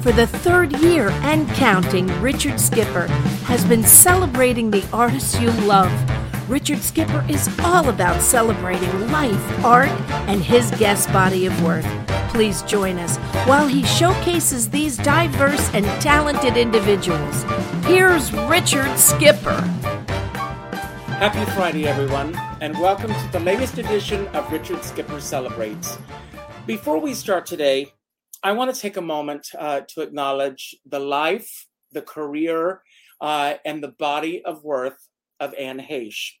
For the third year and counting, Richard Skipper has been celebrating the artists you love. Richard Skipper is all about celebrating life, art, and his guest body of work. Please join us while he showcases these diverse and talented individuals. Here's Richard Skipper. Happy Friday, everyone, and welcome to the latest edition of Richard Skipper Celebrates. Before we start today, I want to take a moment uh, to acknowledge the life, the career, uh, and the body of worth of Anne Heche.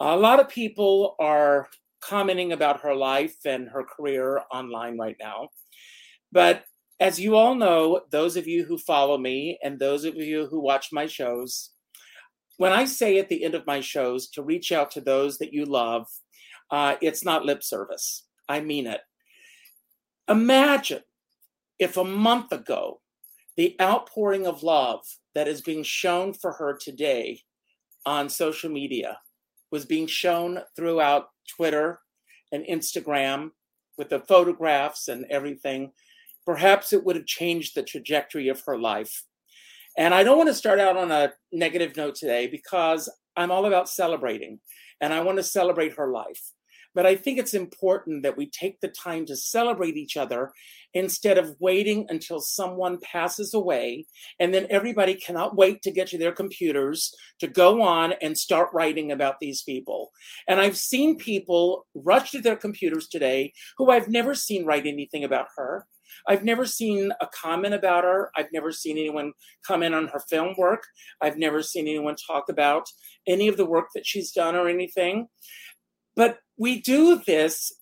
A lot of people are commenting about her life and her career online right now. But as you all know, those of you who follow me and those of you who watch my shows, when I say at the end of my shows to reach out to those that you love, uh, it's not lip service. I mean it. Imagine if a month ago, the outpouring of love that is being shown for her today on social media was being shown throughout Twitter and Instagram with the photographs and everything, perhaps it would have changed the trajectory of her life. And I don't want to start out on a negative note today because I'm all about celebrating and I want to celebrate her life. But I think it's important that we take the time to celebrate each other instead of waiting until someone passes away. And then everybody cannot wait to get to their computers to go on and start writing about these people. And I've seen people rush to their computers today who I've never seen write anything about her. I've never seen a comment about her. I've never seen anyone comment on her film work. I've never seen anyone talk about any of the work that she's done or anything. But we do this,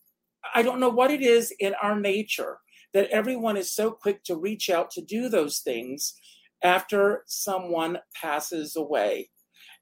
I don't know what it is in our nature that everyone is so quick to reach out to do those things after someone passes away.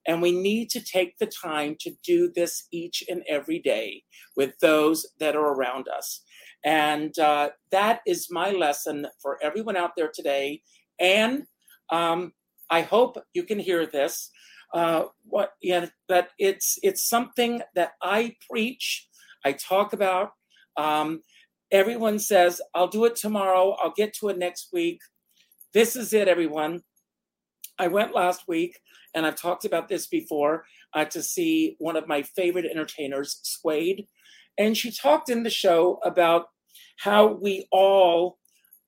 And we need to take the time to do this each and every day with those that are around us. And uh, that is my lesson for everyone out there today. And um, I hope you can hear this. Uh, what yeah, that it's it's something that I preach, I talk about. Um, everyone says, I'll do it tomorrow, I'll get to it next week. This is it, everyone. I went last week, and I've talked about this before, uh, to see one of my favorite entertainers, Suede. And she talked in the show about how we all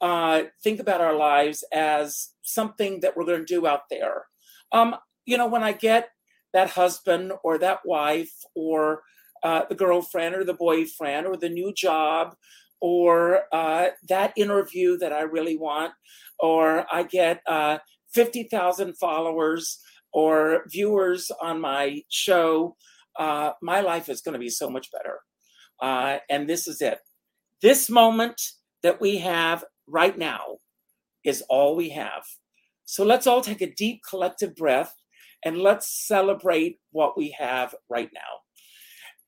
uh, think about our lives as something that we're going to do out there. Um, you know, when I get that husband or that wife or uh, the girlfriend or the boyfriend or the new job or uh, that interview that I really want, or I get uh, 50,000 followers or viewers on my show, uh, my life is going to be so much better. Uh, and this is it. This moment that we have right now is all we have. So let's all take a deep collective breath and let's celebrate what we have right now.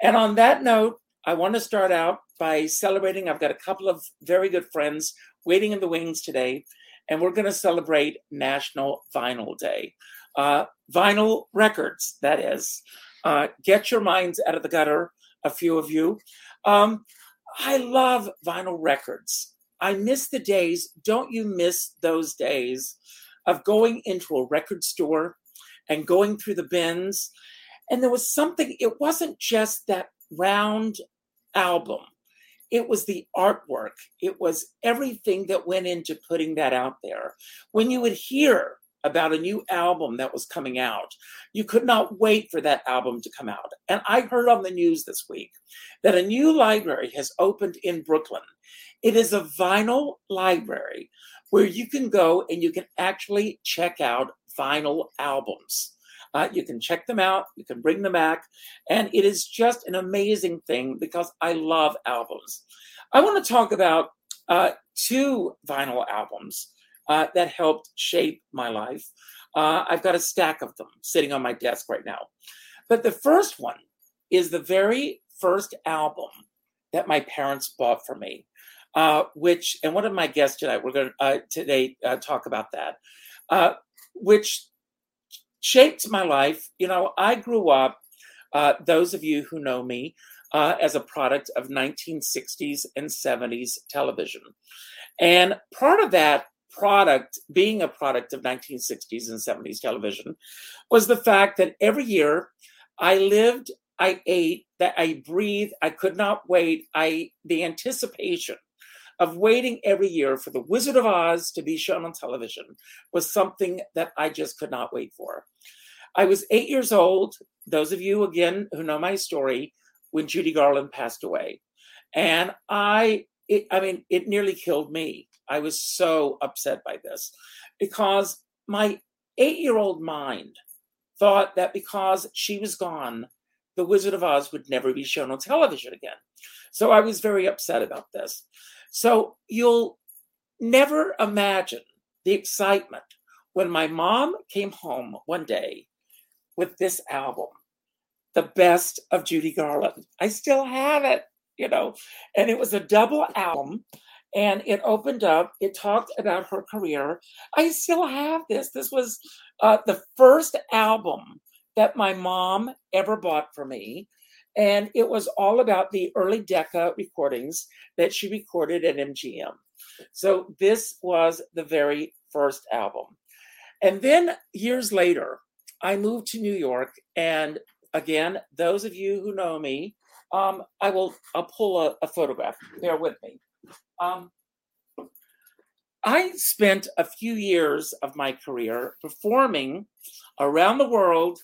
And on that note, I want to start out by celebrating. I've got a couple of very good friends waiting in the wings today, and we're going to celebrate National Vinyl Day. Uh, vinyl records, that is. Uh, get your minds out of the gutter, a few of you. Um, I love vinyl records. I miss the days, don't you miss those days of going into a record store and going through the bins? And there was something, it wasn't just that round album. It was the artwork. It was everything that went into putting that out there. When you would hear about a new album that was coming out, you could not wait for that album to come out. And I heard on the news this week that a new library has opened in Brooklyn. It is a vinyl library where you can go and you can actually check out vinyl albums. Uh, you can check them out, you can bring them back, and it is just an amazing thing because I love albums. I want to talk about uh, two vinyl albums uh, that helped shape my life. Uh, I've got a stack of them sitting on my desk right now. But the first one is the very first album that my parents bought for me. Uh, which and one of my guests tonight we're going to uh, today uh, talk about that uh, which shaped my life. You know, I grew up, uh, those of you who know me, uh, as a product of 1960s and 70s television. And part of that product, being a product of 1960s and 70s television, was the fact that every year I lived, I ate, that I breathed, I could not wait. I the anticipation of waiting every year for the Wizard of Oz to be shown on television was something that I just could not wait for. I was eight years old. Those of you again who know my story, when Judy Garland passed away, and I, it, I mean, it nearly killed me. I was so upset by this because my eight year old mind thought that because she was gone, The Wizard of Oz would never be shown on television again. So I was very upset about this. So you'll never imagine the excitement when my mom came home one day with this album, The Best of Judy Garland. I still have it, you know, and it was a double album and it opened up it talked about her career. I still have this. This was uh, the first album that my mom ever bought for me and it was all about the early decca recordings that she recorded at mgm so this was the very first album. And then years later i moved to new york and again those of you who know me um, i will i'll pull a, a photograph. Bear with me. Um, I spent a few years of my career performing around the world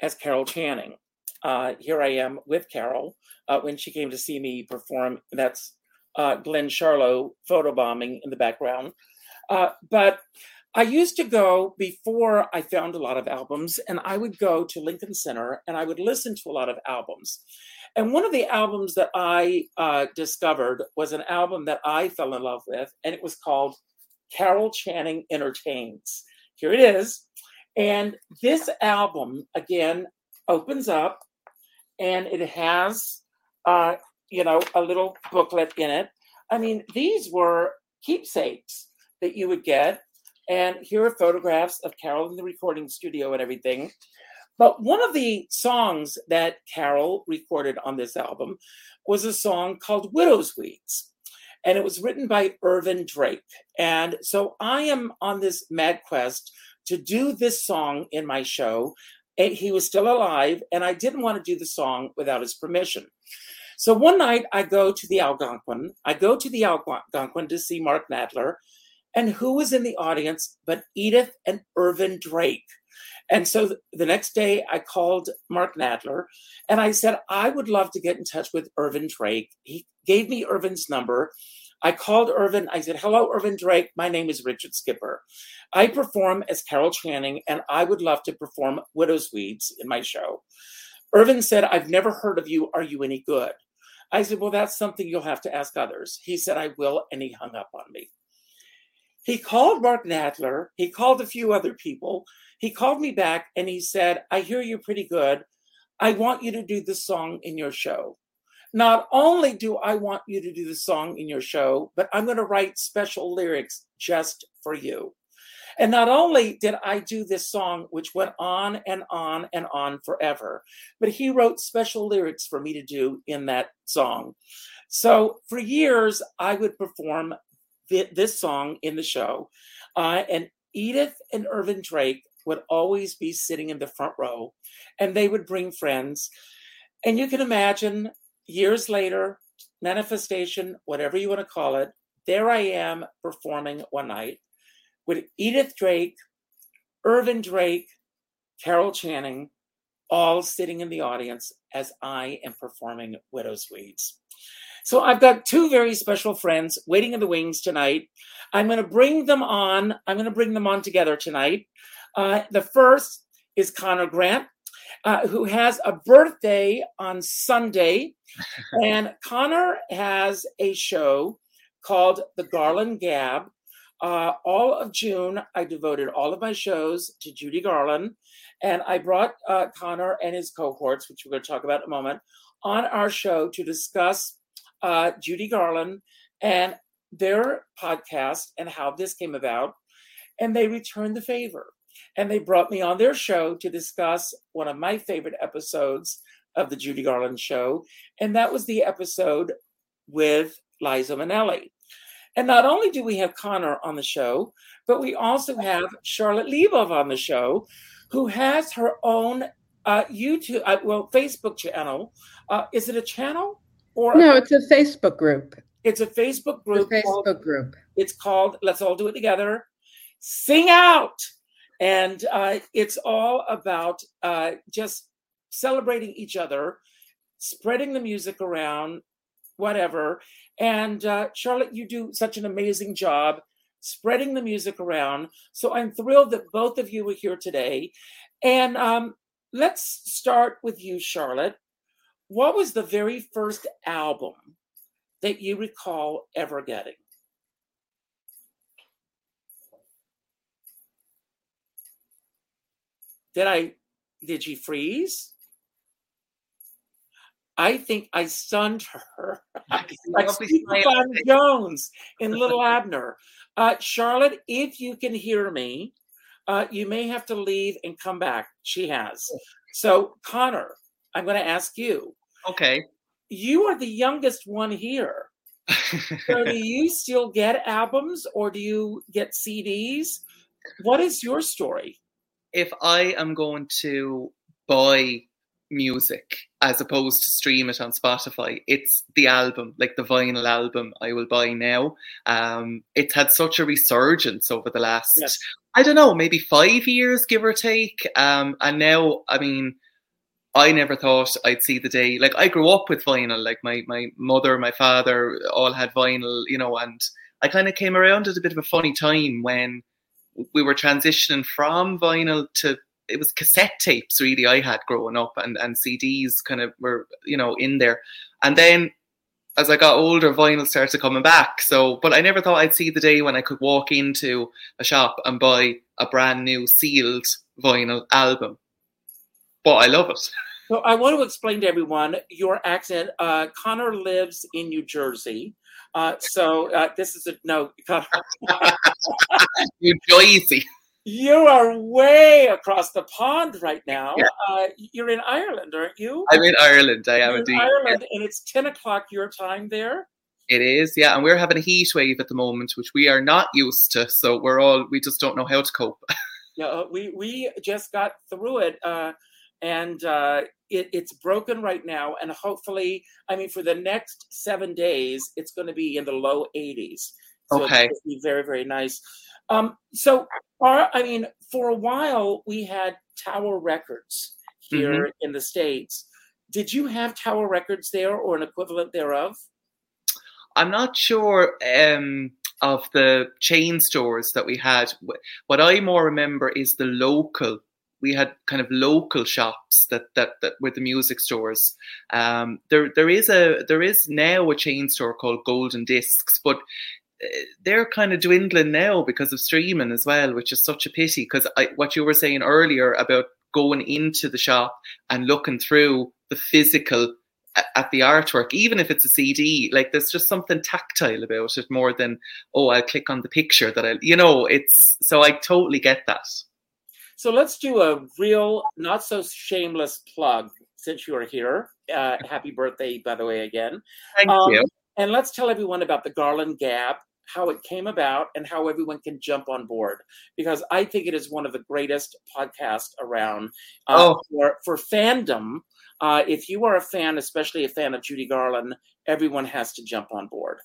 as Carol Channing. Uh, here I am with Carol uh, when she came to see me perform. That's uh, Glenn Charlo photobombing in the background. Uh, but I used to go before I found a lot of albums, and I would go to Lincoln Center and I would listen to a lot of albums. And one of the albums that I uh, discovered was an album that I fell in love with, and it was called Carol Channing Entertains. Here it is. And this album, again, opens up and it has, uh, you know, a little booklet in it. I mean, these were keepsakes that you would get. And here are photographs of Carol in the recording studio and everything. But one of the songs that Carol recorded on this album was a song called Widow's Weeds. And it was written by Ervin Drake. And so I am on this mad quest to do this song in my show. And he was still alive, and I didn't want to do the song without his permission. So one night I go to the Algonquin. I go to the Algonquin to see Mark Nadler. And who was in the audience but Edith and Ervin Drake? And so the next day, I called Mark Nadler and I said, I would love to get in touch with Ervin Drake. He gave me Ervin's number. I called Ervin. I said, Hello, Ervin Drake. My name is Richard Skipper. I perform as Carol Channing, and I would love to perform Widow's Weeds in my show. Ervin said, I've never heard of you. Are you any good? I said, Well, that's something you'll have to ask others. He said, I will. And he hung up on me. He called Mark Nadler. He called a few other people. He called me back and he said, I hear you're pretty good. I want you to do the song in your show. Not only do I want you to do the song in your show, but I'm going to write special lyrics just for you. And not only did I do this song, which went on and on and on forever, but he wrote special lyrics for me to do in that song. So for years, I would perform this song in the show. Uh, and Edith and Ervin Drake would always be sitting in the front row and they would bring friends. And you can imagine years later, manifestation, whatever you want to call it, there I am performing one night with Edith Drake, Ervin Drake, Carol Channing, all sitting in the audience as I am performing Widow's Weeds. So I've got two very special friends waiting in the wings tonight. I'm going to bring them on. I'm going to bring them on together tonight. Uh, the first is Conor Grant, uh, who has a birthday on Sunday. and Conor has a show called The Garland Gab. Uh, all of June, I devoted all of my shows to Judy Garland. And I brought uh, Conor and his cohorts, which we're going to talk about in a moment, on our show to discuss uh, Judy Garland and their podcast and how this came about. And they returned the favor. And they brought me on their show to discuss one of my favorite episodes of the Judy Garland show. And that was the episode with Liza Minnelli. And not only do we have Conor on the show, but we also have Charlotte Libov on the show, who has her own uh, YouTube, uh, well, Facebook channel. Uh, is it a channel or no? A, it's a Facebook group. It's a Facebook group. A Facebook called, group. It's called. Let's all do it together. Sing out, and uh, it's all about uh, just celebrating each other, spreading the music around, whatever. And uh, Charlotte, you do such an amazing job spreading the music around. So I'm thrilled that both of you are here today. And um, let's start with you, Charlotte. What was the very first album that you recall ever getting? Did I, did she freeze? I think I stunned her. like Stupefyin' Jones in Little Abner. Uh, Charlotte, if you can hear me, uh, you may have to leave and come back. She has. So, Conor, I'm going to ask you. Okay. You are the youngest one here. so, do you still get albums or do you get CDs? What is your story? If I am going to buy music as opposed to stream it on Spotify. It's the album, like the vinyl album I will buy now. Um, it's had such a resurgence over the last, yes. I don't know, maybe five years, give or take. Um, and now, I mean, I never thought I'd see the day. Like I grew up with vinyl. Like my my mother, my father, all had vinyl, you know, and I kind of came around at a bit of a funny time when we were transitioning from vinyl to it was cassette tapes really I had growing up and, and CDs kind of were, you know, in there. And then as I got older, vinyl started coming back. So, but I never thought I'd see the day when I could walk into a shop and buy a brand new sealed vinyl album. But I love it. So I want to explain to everyone your accent. Uh, Conor lives in New Jersey. Uh, so uh, this is a no. New Jersey. You are way across the pond right now. Yeah. Uh, you're in Ireland, aren't you? I'm in Ireland. I am indeed. Ireland, and it's ten o'clock your time there. It is, yeah, and we're having a heat wave at the moment, which we are not used to. So we're all we just don't know how to cope. yeah, we we just got through it, uh, and uh, it, it's broken right now. And hopefully, I mean, for the next seven days, it's going to be in the low 80s. So okay, it's be very very nice. Um, so, our, I mean, for a while we had Tower Records here mm-hmm. in the States. Did you have Tower Records there or an equivalent thereof? I'm not sure um, of the chain stores that we had. What I more remember is the local. We had kind of local shops that that, that were the music stores. Um, there there is a there is now a chain store called Golden Discs, but they're kind of dwindling now because of streaming as well, which is such a pity. Because what you were saying earlier about going into the shop and looking through the physical at the artwork, even if it's a CD, like there's just something tactile about it more than oh, I'll click on the picture that I, you know, it's so I totally get that. So let's do a real, not so shameless plug since you're here. Uh, happy birthday, by the way, again. Thank um, you. And let's tell everyone about the Garland Gab how it came about and how everyone can jump on board because I think it is one of the greatest podcasts around uh, oh. for, for fandom. Uh, if you are a fan, especially a fan of Judy Garland, everyone has to jump on board.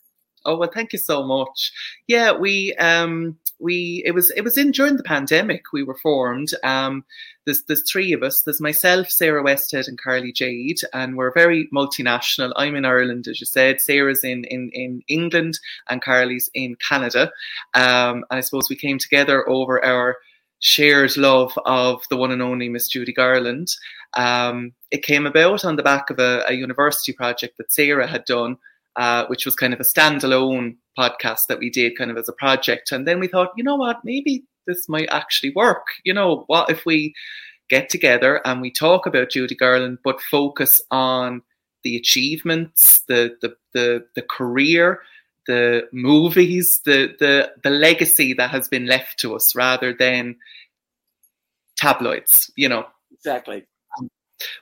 Oh well, thank you so much. Yeah, we um we it was it was in during the pandemic we were formed. Um, there's there's three of us. There's myself, Sarah Westhead, and Carly Jade, and we're very multinational. I'm in Ireland, as you said. Sarah's in in in England, and Carly's in Canada. Um, and I suppose we came together over our shared love of the one and only Miss Judy Garland. Um, it came about on the back of a, a university project that Sarah had done uh, which was kind of a standalone podcast that we did kind of as a project. And then we thought, you know what, maybe this might actually work. You know, what if we get together and we talk about Judy Garland, but focus on the achievements, the the the, the career, the movies, the the the legacy that has been left to us, rather than tabloids. You know, exactly.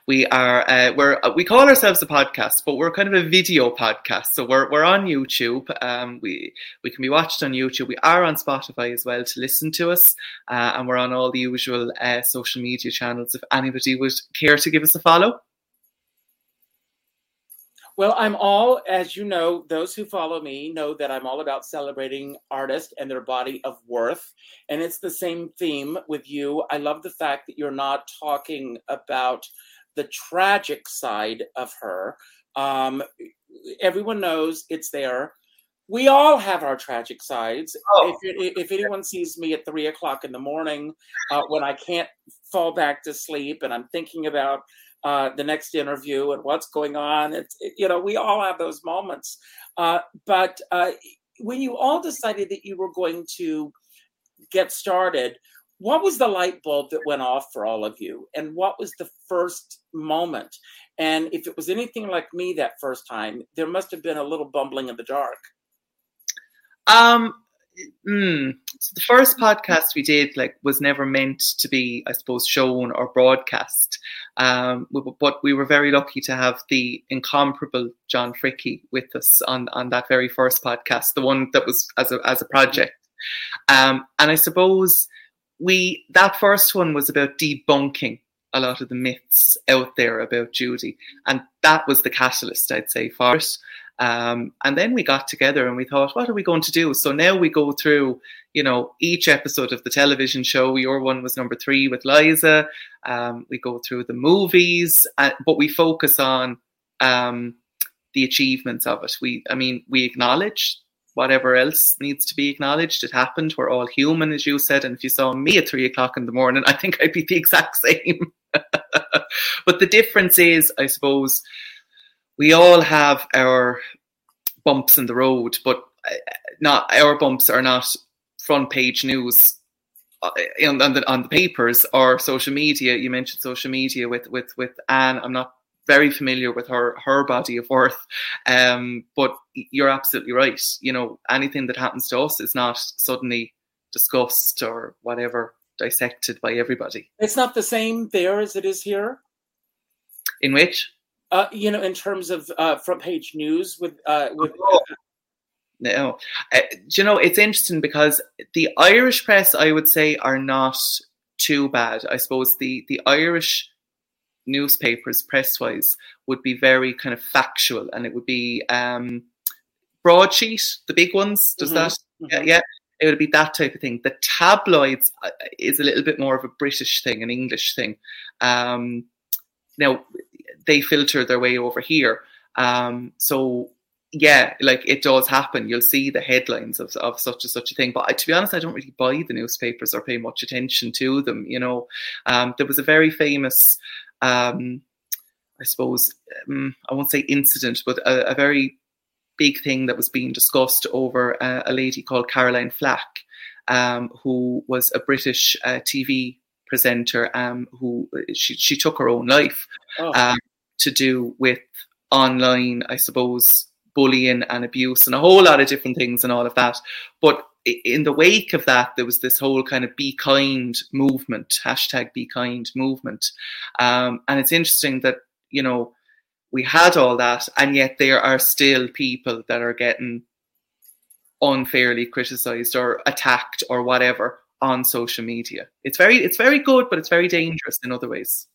We are uh, we're we call ourselves a podcast, but we're kind of a video podcast. So we're we're on YouTube. Um, we we can be watched on YouTube. We are on Spotify as well to listen to us, uh, and we're on all the usual uh, social media channels. If anybody would care to give us a follow. Well, I'm all, as you know, those who follow me know that I'm all about celebrating artists and their body of worth. And it's the same theme with you. I love the fact that you're not talking about the tragic side of her. Um, everyone knows it's there. We all have our tragic sides. Oh. If, if anyone sees me at three o'clock in the morning uh, when I can't fall back to sleep and I'm thinking about uh, the next interview and what's going on. It's it, you know we all have those moments, uh, but uh, when you all decided that you were going to get started, what was the light bulb that went off for all of you, and what was the first moment? And if it was anything like me that first time, there must have been a little bumbling in the dark. Um, Mm, so the first podcast we did like was never meant to be, I suppose, shown or broadcast. Um, but we were very lucky to have the incomparable John Fricke with us on on that very first podcast, the one that was as a as a project. Um, and I suppose we that first one was about debunking a lot of the myths out there about Judy, and that was the catalyst, I'd say, for it. Um, and then we got together and we thought, what are we going to do? So now we go through, you know, each episode of the television show. Your one was number three with Liza. Um, we go through the movies, uh, but we focus on um, the achievements of it. We, I mean, we acknowledge whatever else needs to be acknowledged. It happened. We're all human, as you said. And if you saw me at three o'clock in the morning, I think I'd be the exact same. but the difference is, I suppose, we all have our bumps in the road, but uh, not our bumps are not front page news uh, on, on, the on the papers or social media. You mentioned social media with with with Anne. I'm not very familiar with her her body of worth, um, but you're absolutely right. You know, anything that happens to us is not suddenly discussed or whatever dissected by everybody. It's not the same there as it is here. In which? Uh, you know, in terms of uh, front page news with uh, with. Oh. No, uh, you know it's interesting because the Irish press, I would say, are not too bad. I suppose the the Irish newspapers, press wise, would be very kind of factual, and it would be um, broadsheet, the big ones. Does mm-hmm. that? Mm-hmm. Yeah, yeah, it would be that type of thing. The tabloids uh, is a little bit more of a British thing, an English thing. Um, now, they filter their way over here. Um, so yeah, like it does happen. You'll see the headlines of, of such and such a thing. But I, to be honest, I don't really buy the newspapers or pay much attention to them. You know, um, there was a very famous, um, I suppose, um, I won't say incident, but a, a, very big thing that was being discussed over a, a lady called Caroline Flack, um, who was a British uh, TV presenter um, who she, she took her own life. Oh. Um, to do with online, I suppose, bullying and abuse and a whole lot of different things and all of that. But in the wake of that, there was this whole kind of be kind movement, hashtag be kind movement. Um, and it's interesting that, you know, we had all that, and yet there are still people that are getting unfairly criticized or attacked or whatever on social media. It's very it's very good, but it's very dangerous in other ways.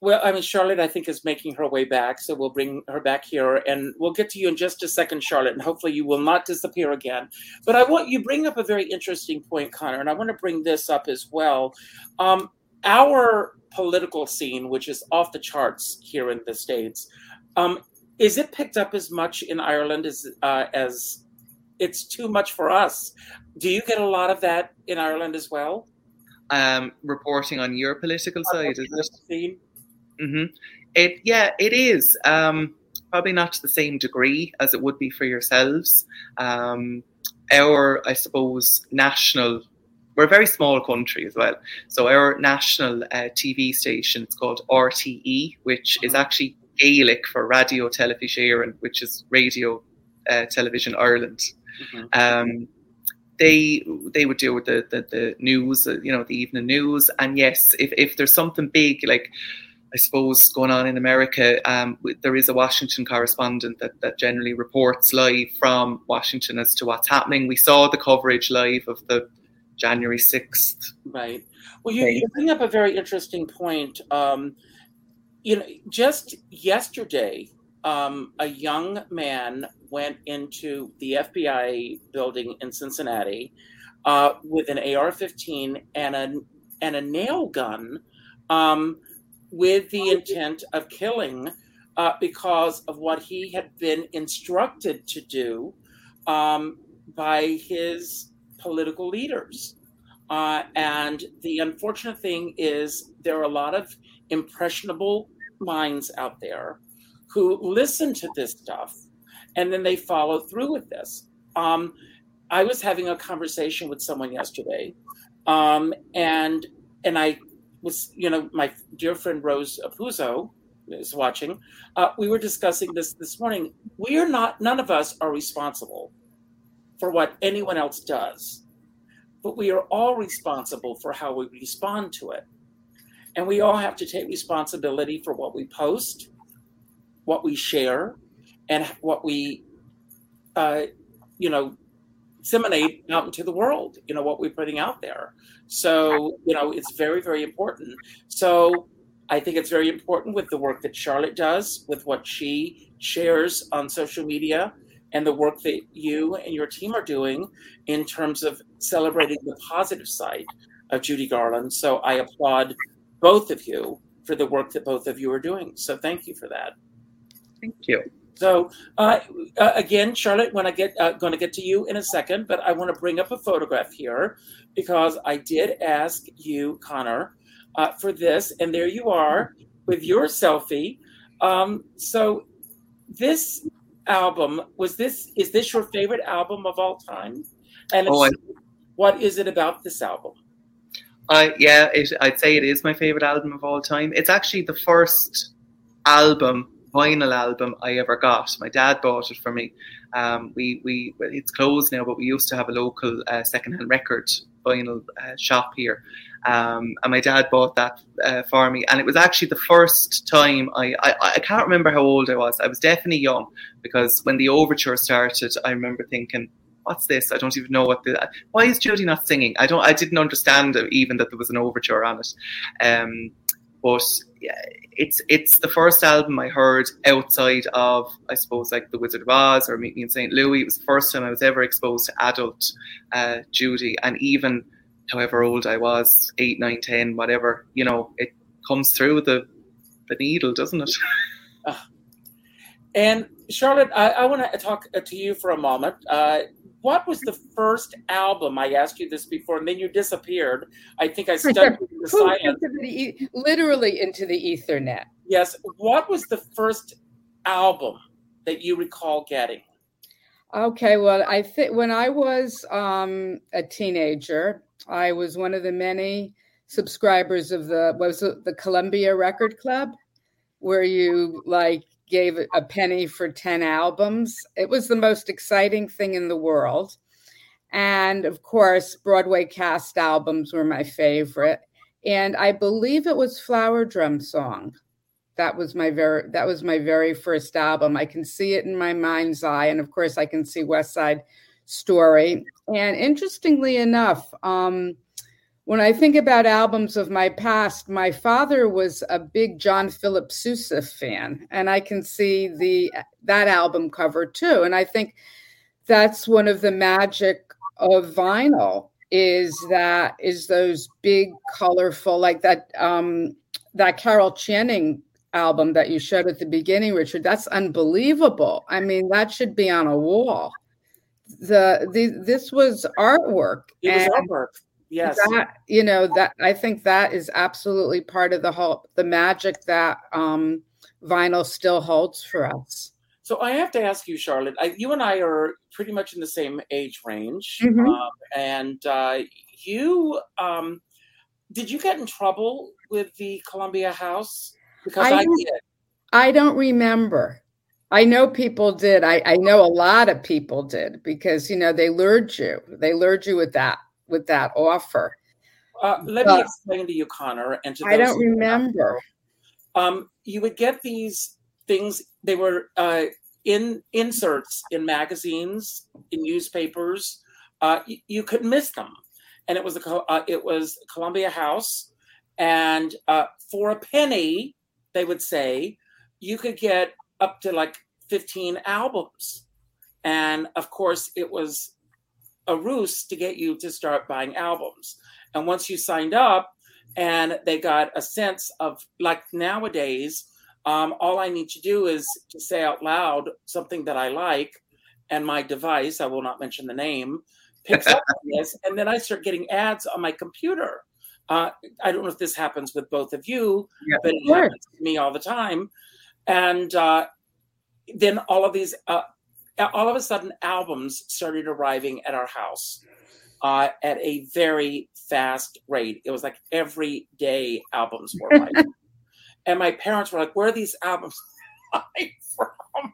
Well, I mean, Charlotte, I think, is making her way back. So we'll bring her back here and we'll get to you in just a second, Charlotte. And hopefully you will not disappear again. But I want you bring up a very interesting point, Conor. And I want to bring this up as well. Um, our political scene, which is off the charts here in the States, um, is it picked up as much in Ireland as, uh, as it's too much for us? Do you get a lot of that in Ireland as well? Um, reporting on your political side, is it? Mm-hmm. It yeah, it is. Um, probably not to the same degree as it would be for yourselves. Um, our, I suppose, national. We're a very small country as well, so our national uh, TV station it's called RTE, which is mm-hmm. actually Gaelic for Radio Television, which is Radio uh, Television Ireland. Mm-hmm. Um, they they would deal with the, the, the news, you know, the evening news. And yes, if, if there's something big like I suppose going on in America, um, there is a Washington correspondent that, that generally reports live from Washington as to what's happening. We saw the coverage live of the January 6th. Right. Well, you, you bring up a very interesting point. Um, you know, just yesterday, um, a young man went into the FBI building in Cincinnati uh, with an AR-15 and a and a nail gun, um, with the intent of killing, uh, because of what he had been instructed to do um, by his political leaders. Uh, and the unfortunate thing is, there are a lot of impressionable minds out there who listen to this stuff and then they follow through with this. Um, I was having a conversation with someone yesterday, um, and and I was, you know, my dear friend Rose Apuzzo is watching. Uh, we were discussing this this morning. We are not, none of us are responsible for what anyone else does, but we are all responsible for how we respond to it. And we all have to take responsibility for what we post, what we share, and what we, uh, you know, disseminate out into the world. You know what we're putting out there. So you know it's very very important. So I think it's very important with the work that Charlotte does, with what she shares on social media, and the work that you and your team are doing in terms of celebrating the positive side of Judy Garland. So I applaud both of you for the work that both of you are doing. So thank you for that. Thank you. So uh, uh, again, Charlotte, when I get uh, going to get to you in a second, but I want to bring up a photograph here because I did ask you, Conor, uh, for this, and there you are with your selfie. Um, so this album was this is this your favorite album of all time? And oh, I- what is it about this album? Uh, yeah, it, I'd say it is my favorite album of all time. It's actually the first album, vinyl album I ever got. My dad bought it for me. Um, we we well, it's closed now, but we used to have a local uh, secondhand record vinyl uh, shop here, um, and my dad bought that uh, for me. And it was actually the first time I, I I can't remember how old I was. I was definitely young because when the overture started, I remember thinking, what's this? I don't even know what the. Why is Judy not singing? I don't. I didn't understand even that there was an overture on it. Um, but it's it's the first album I heard outside of I suppose like The Wizard of Oz or Meet Me in St. Louis. It was the first time I was ever exposed to adult uh, Judy, and even however old I was, eight, nine, ten, whatever, you know, it comes through the the needle, doesn't it? Uh, and Charlotte, I, I want to talk to you for a moment. Uh, what was the first album? I asked you this before, and then you disappeared. I think I stuck in the silence. The, literally into the Ethernet. Yes. What was the first album that you recall getting? Okay, well, I think when I was um, a teenager, I was one of the many subscribers of the was it the Columbia Record Club, where you like gave a penny for 10 albums. It was the most exciting thing in the world. And of course, Broadway cast albums were my favorite. And I believe it was Flower Drum Song. That was my very that was my very first album. I can see it in my mind's eye. And of course I can see West Side Story. And interestingly enough, um, when I think about albums of my past, my father was a big John Philip Sousa fan, and I can see the that album cover too. And I think that's one of the magic of vinyl is that is those big, colorful, like that um, that Carol Channing album that you showed at the beginning, Richard. That's unbelievable. I mean, that should be on a wall. The, the this was artwork. It was artwork yes that you know that i think that is absolutely part of the whole the magic that um vinyl still holds for us so i have to ask you charlotte I, you and i are pretty much in the same age range mm-hmm. um, and uh, you um, did you get in trouble with the columbia house because i, I did i don't remember I know people did. I, I know a lot of people did because you know they lured you. They lured you with that with that offer. Uh, let but me explain to you, Conor, and to I don't remember. um, you would get these things. They were uh, in inserts in magazines, in newspapers. Uh, you, you could miss them, and it was a uh, it was Columbia House, and uh, for a penny, they would say you could get up to like fifteen albums, and of course it was a ruse to get you to start buying albums. And once you signed up, and they got a sense of like nowadays um, all i need to do is to say out loud something that i like and my device i will not mention the name picks up this and then i start getting ads on my computer. Uh, i don't know if this happens with both of you yeah, but it happens to me all the time. And uh, then all of these uh, all of a sudden albums started arriving at our house uh, at a very fast rate. It was like every day albums were like, and my parents were like, "Where are these albums from?"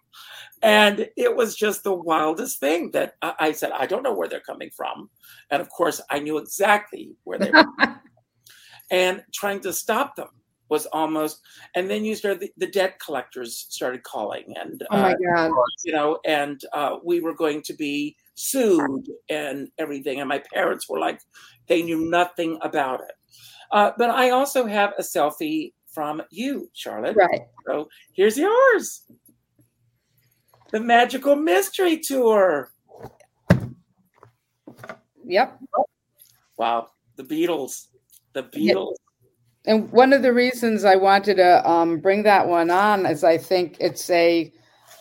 And it was just the wildest thing that I, I said, "I don't know where they're coming from," and of course, I knew exactly where they were. and trying to stop them was almost and then you started the, the debt collectors started calling and oh my uh, god you know and uh, we were going to be sued and everything. And my parents were like, they knew nothing about it. Uh, but I also have a selfie from you, Charlotte. Right. So here's yours. The Magical Mystery Tour. Yep. Wow. The Beatles. The Beatles. And one of the reasons I wanted to um, bring that one on is I think it's a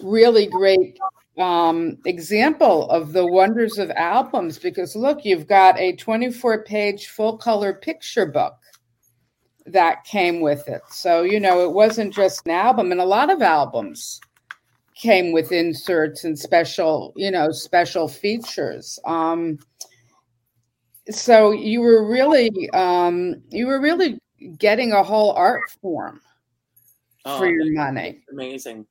really great um, example of the wonders of albums because look, you've got a 24 page full color picture book that came with it. So, you know, it wasn't just an album, and a lot of albums came with inserts and special, you know, special features. Um, so you were really, um, you were really getting a whole art form oh, for your money. Amazing.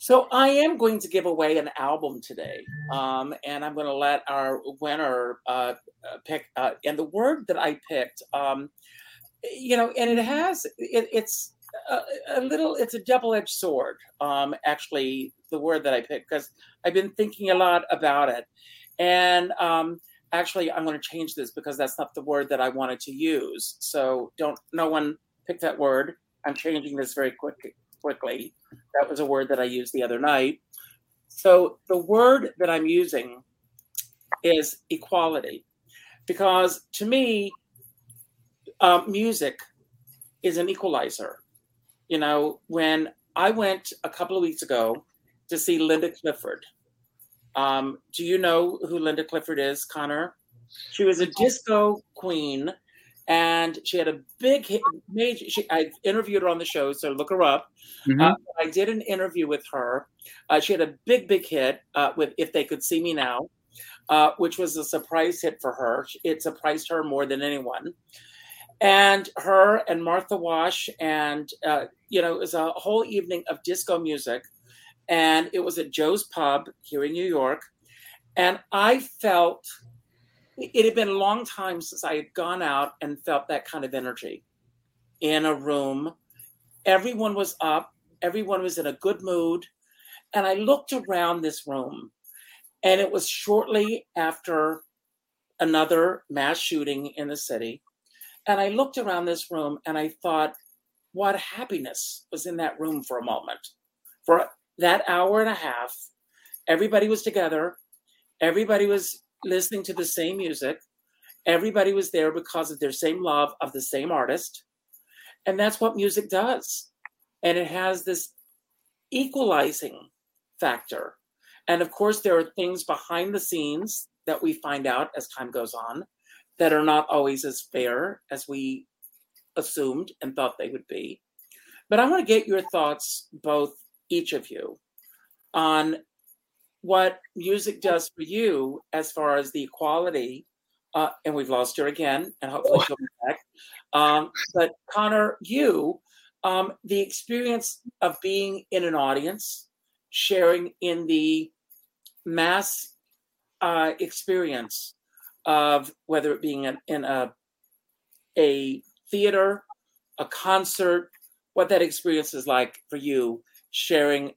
So I am going to give away an album today, um, and I'm going to let our winner uh, uh, pick. Uh, and the word that I picked, um, you know, and it has it, it's a, a, little. It's a double-edged sword. Um, actually, the word that I picked because I've been thinking a lot about it, and um, actually, I'm going to change this because that's not the word that I wanted to use. So don't no one pick that word. I'm changing this very quickly quickly. That was a word that I used the other night. So the word that I'm using is equality, because to me, uh, music is an equalizer. You know, when I went a couple of weeks ago to see Linda Clifford, um, do you know who Linda Clifford is, Conor? She was a disco queen and she had a big hit, major. She, I interviewed her on the show, so look her up. Mm-hmm. Uh, I did an interview with her. Uh, she had a big, big hit uh, with "If They Could See Me Now," uh, which was a surprise hit for her. It surprised her more than anyone. And her and Martha Wash, and uh, you know, it was a whole evening of disco music, and it was at Joe's Pub here in New York, and I felt it had been a long time since I had gone out and felt that kind of energy in a room. Everyone was up, everyone was in a good mood. And I looked around this room, and it was shortly after another mass shooting in the city. And I looked around this room and I thought, what happiness was in that room for a moment. For that hour and a half, everybody was together, everybody was listening to the same music. Everybody was there because of their same love of the same artist. And that's what music does. And it has this equalizing factor. And of course, there are things behind the scenes that we find out as time goes on that are not always as fair as we assumed and thought they would be. But I want to get your thoughts, both each of you, on what music does for you as far as the equality. Uh, and we've lost her again, and hopefully she'll be back. Um, but Conor, you, um, the experience of being in an audience, sharing in the mass uh, experience of whether it being in, in a a theater, a concert, what that experience is like for you sharing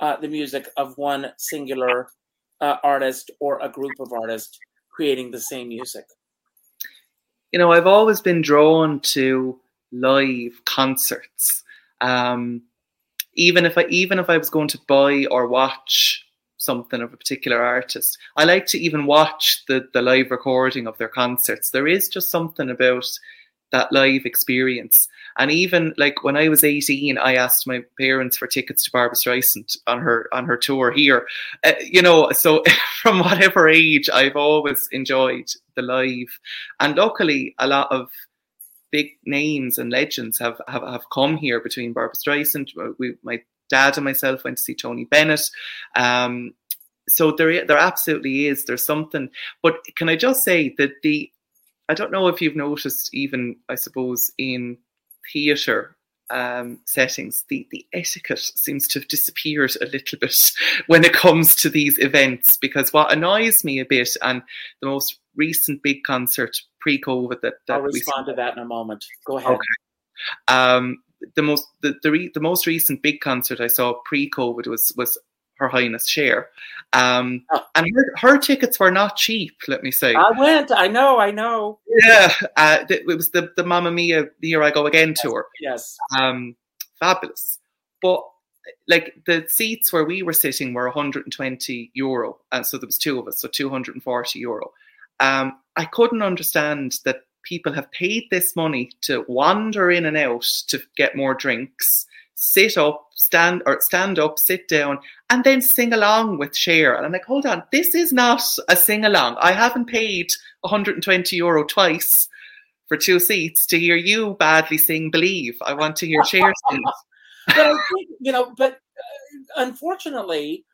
uh, the music of one singular uh, artist or a group of artists creating the same music? You know, I've always been drawn to live concerts. Um, even if I even if I was going to buy or watch something of a particular artist, I like to even watch the the live recording of their concerts. There is just something about that live experience. And even like when I was 18, I asked my parents for tickets to Barbra Streisand on her on her tour here. Uh, you know, so from whatever age, I've always enjoyed the live. And luckily, a lot of big names and legends have have, have come here between Barbra Streisand. We, my dad and myself went to see Tony Bennett. Um, so there, there absolutely is. There's something. But can I just say that the I don't know if you've noticed, even I suppose in theatre um, settings, the, the etiquette seems to have disappeared a little bit when it comes to these events. Because what annoys me a bit, and the most recent big concert pre-COVID that, that I'll respond to that in a moment. Go ahead. Okay. Um, the most the, the, re, the most recent big concert I saw pre-COVID was was her Highness Cher. Um, oh. And her, her, tickets were not cheap, let me say. I went, I know, I know. Yeah, uh, it was the, the Mamma Mia, the Here I Go Again yes, tour. Yes. Um, fabulous. But like the seats where we were sitting were 120 euro. And so there was two of us, so 240 euro. Um, I couldn't understand that people have paid this money to wander in and out to get more drinks sit up, stand or stand up, sit down, and then sing along with Cher. And I'm like, hold on, this is not a sing along. I haven't paid 120 euro twice for two seats to hear you badly sing Believe. I want to hear Cher sing. but I think, you know, but uh, unfortunately,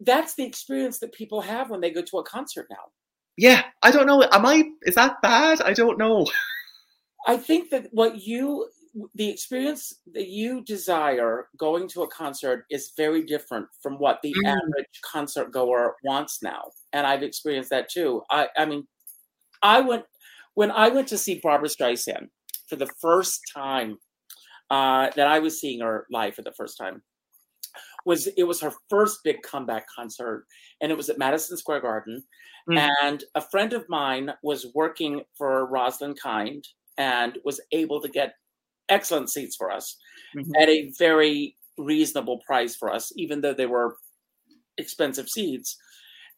that's the experience that people have when they go to a concert now. Yeah, I don't know. Am I, is that bad? I don't know. I think that what you the experience that you desire going to a concert is very different from what the mm. average concert goer wants now and i've experienced that too i i mean i went when i went to see Barbra streisand for the first time uh, that i was seeing her live for the first time was it was her first big comeback concert and it was at madison square garden mm. and a friend of mine was working for Roslyn Kind and was able to get excellent seats for us mm-hmm. at a very reasonable price for us, even though they were expensive seats.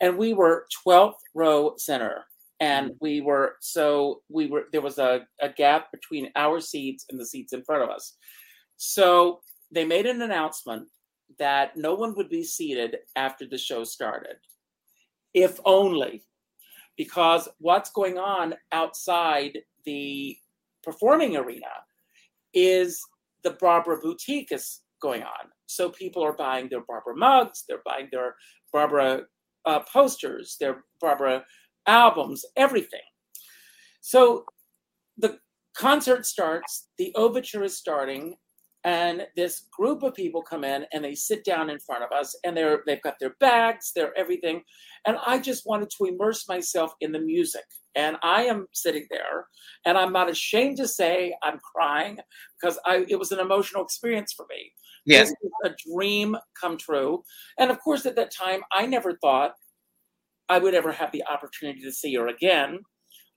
And we were 12th row center. And mm-hmm. we were so we were there was a, a gap between our seats and the seats in front of us. So they made an announcement that no one would be seated after the show started, if only because what's going on outside the performing arena is the Barbra boutique is going on. So people are buying their Barbra mugs, they're buying their Barbra uh, posters, their Barbra albums, everything. So the concert starts, the overture is starting, and this group of people come in and they sit down in front of us and they're they've got their bags they're everything. And i just wanted to immerse myself in the music. And i am sitting there and i'm not ashamed to say i'm crying because i it was an emotional experience for me. Yes a dream come true. And of course at that time i never thought i would ever have the opportunity to see her again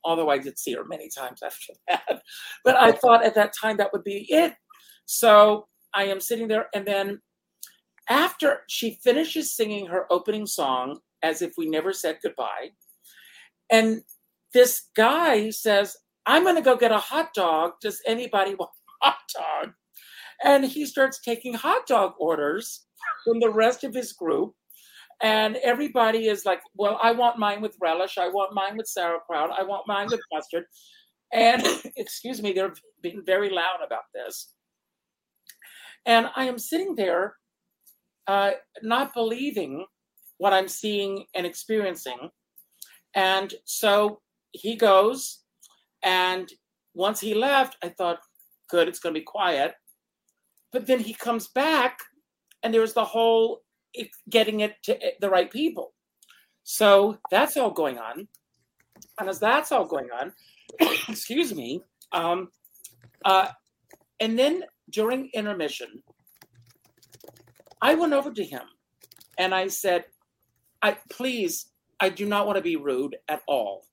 although i did see her many times after that. But i thought at that time that would be it so I am sitting there, and then after she finishes singing her opening song, as if we never said goodbye, and this guy says, I'm going to go get a hot dog. Does anybody want a hot dog? And he starts taking hot dog orders from the rest of his group. And everybody is like, well, I want mine with relish. I want mine with sauerkraut. I want mine with mustard. And excuse me, they're being very loud about this. And I am sitting there uh, not believing what I'm seeing and experiencing. And so he goes, and once he left, I thought, good, it's going to be quiet. But then he comes back, and there's the whole getting it to the right people. So that's all going on. And as that's all going on, excuse me, um, uh, and then during intermission, I went over to him and I said, I please, I do not want to be rude at all.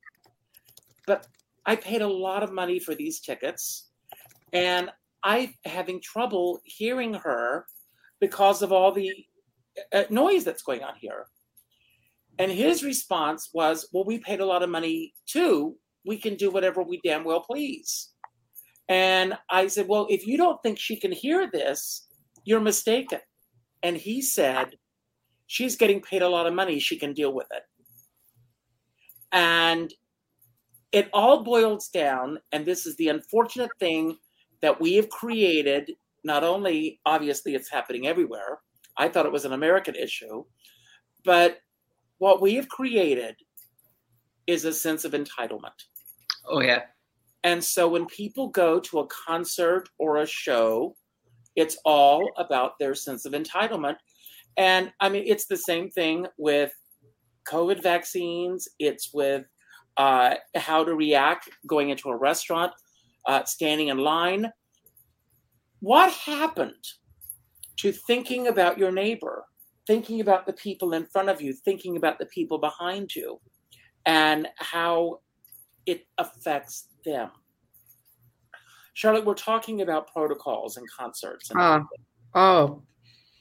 But I paid a lot of money for these tickets and I'm having trouble hearing her because of all the uh, noise that's going on here. And his response was, Well, we paid a lot of money too. We can do whatever we damn well please. And I said, Well, if you don't think she can hear this, you're mistaken. And he said, She's getting paid a lot of money. She can deal with it. And it all boils down, and this is the unfortunate thing that we have created. Not only, obviously, it's happening everywhere. I thought it was an American issue, but what we have created is a sense of entitlement. Oh, yeah. And so when people go to a concert or a show, it's all about their sense of entitlement. And I mean, it's the same thing with COVID vaccines, it's with uh, how to react going into a restaurant, uh, standing in line. What happened to thinking about your neighbor thinking about the people in front of you, thinking about the people behind you, and how it affects them. Charlotte, we're talking about protocols and concerts. And uh, oh,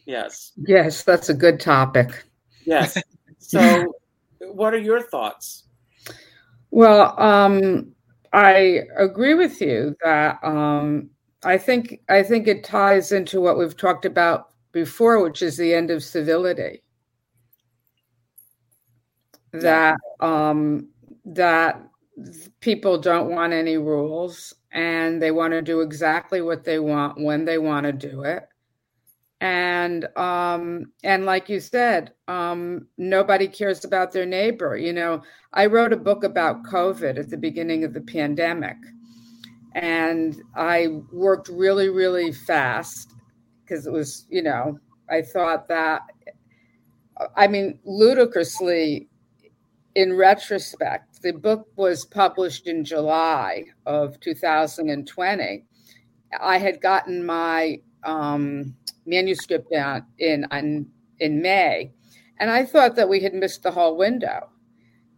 yes. Yes, that's a good topic. Yes. So, what are your thoughts? Well, um, I agree with you that um, I think I think it ties into what we've talked about before, which is the end of civility. That um, that people don't want any rules and they want to do exactly what they want when they want to do it. And um and like you said um nobody cares about their neighbor. You know i wrote a book about covid at the beginning of the pandemic and i worked really really fast because it was, you know, I thought that, I mean, ludicrously, in retrospect, the book was published in July of 2020. I had gotten my um, manuscript out in, in in May, and I thought that we had missed the whole window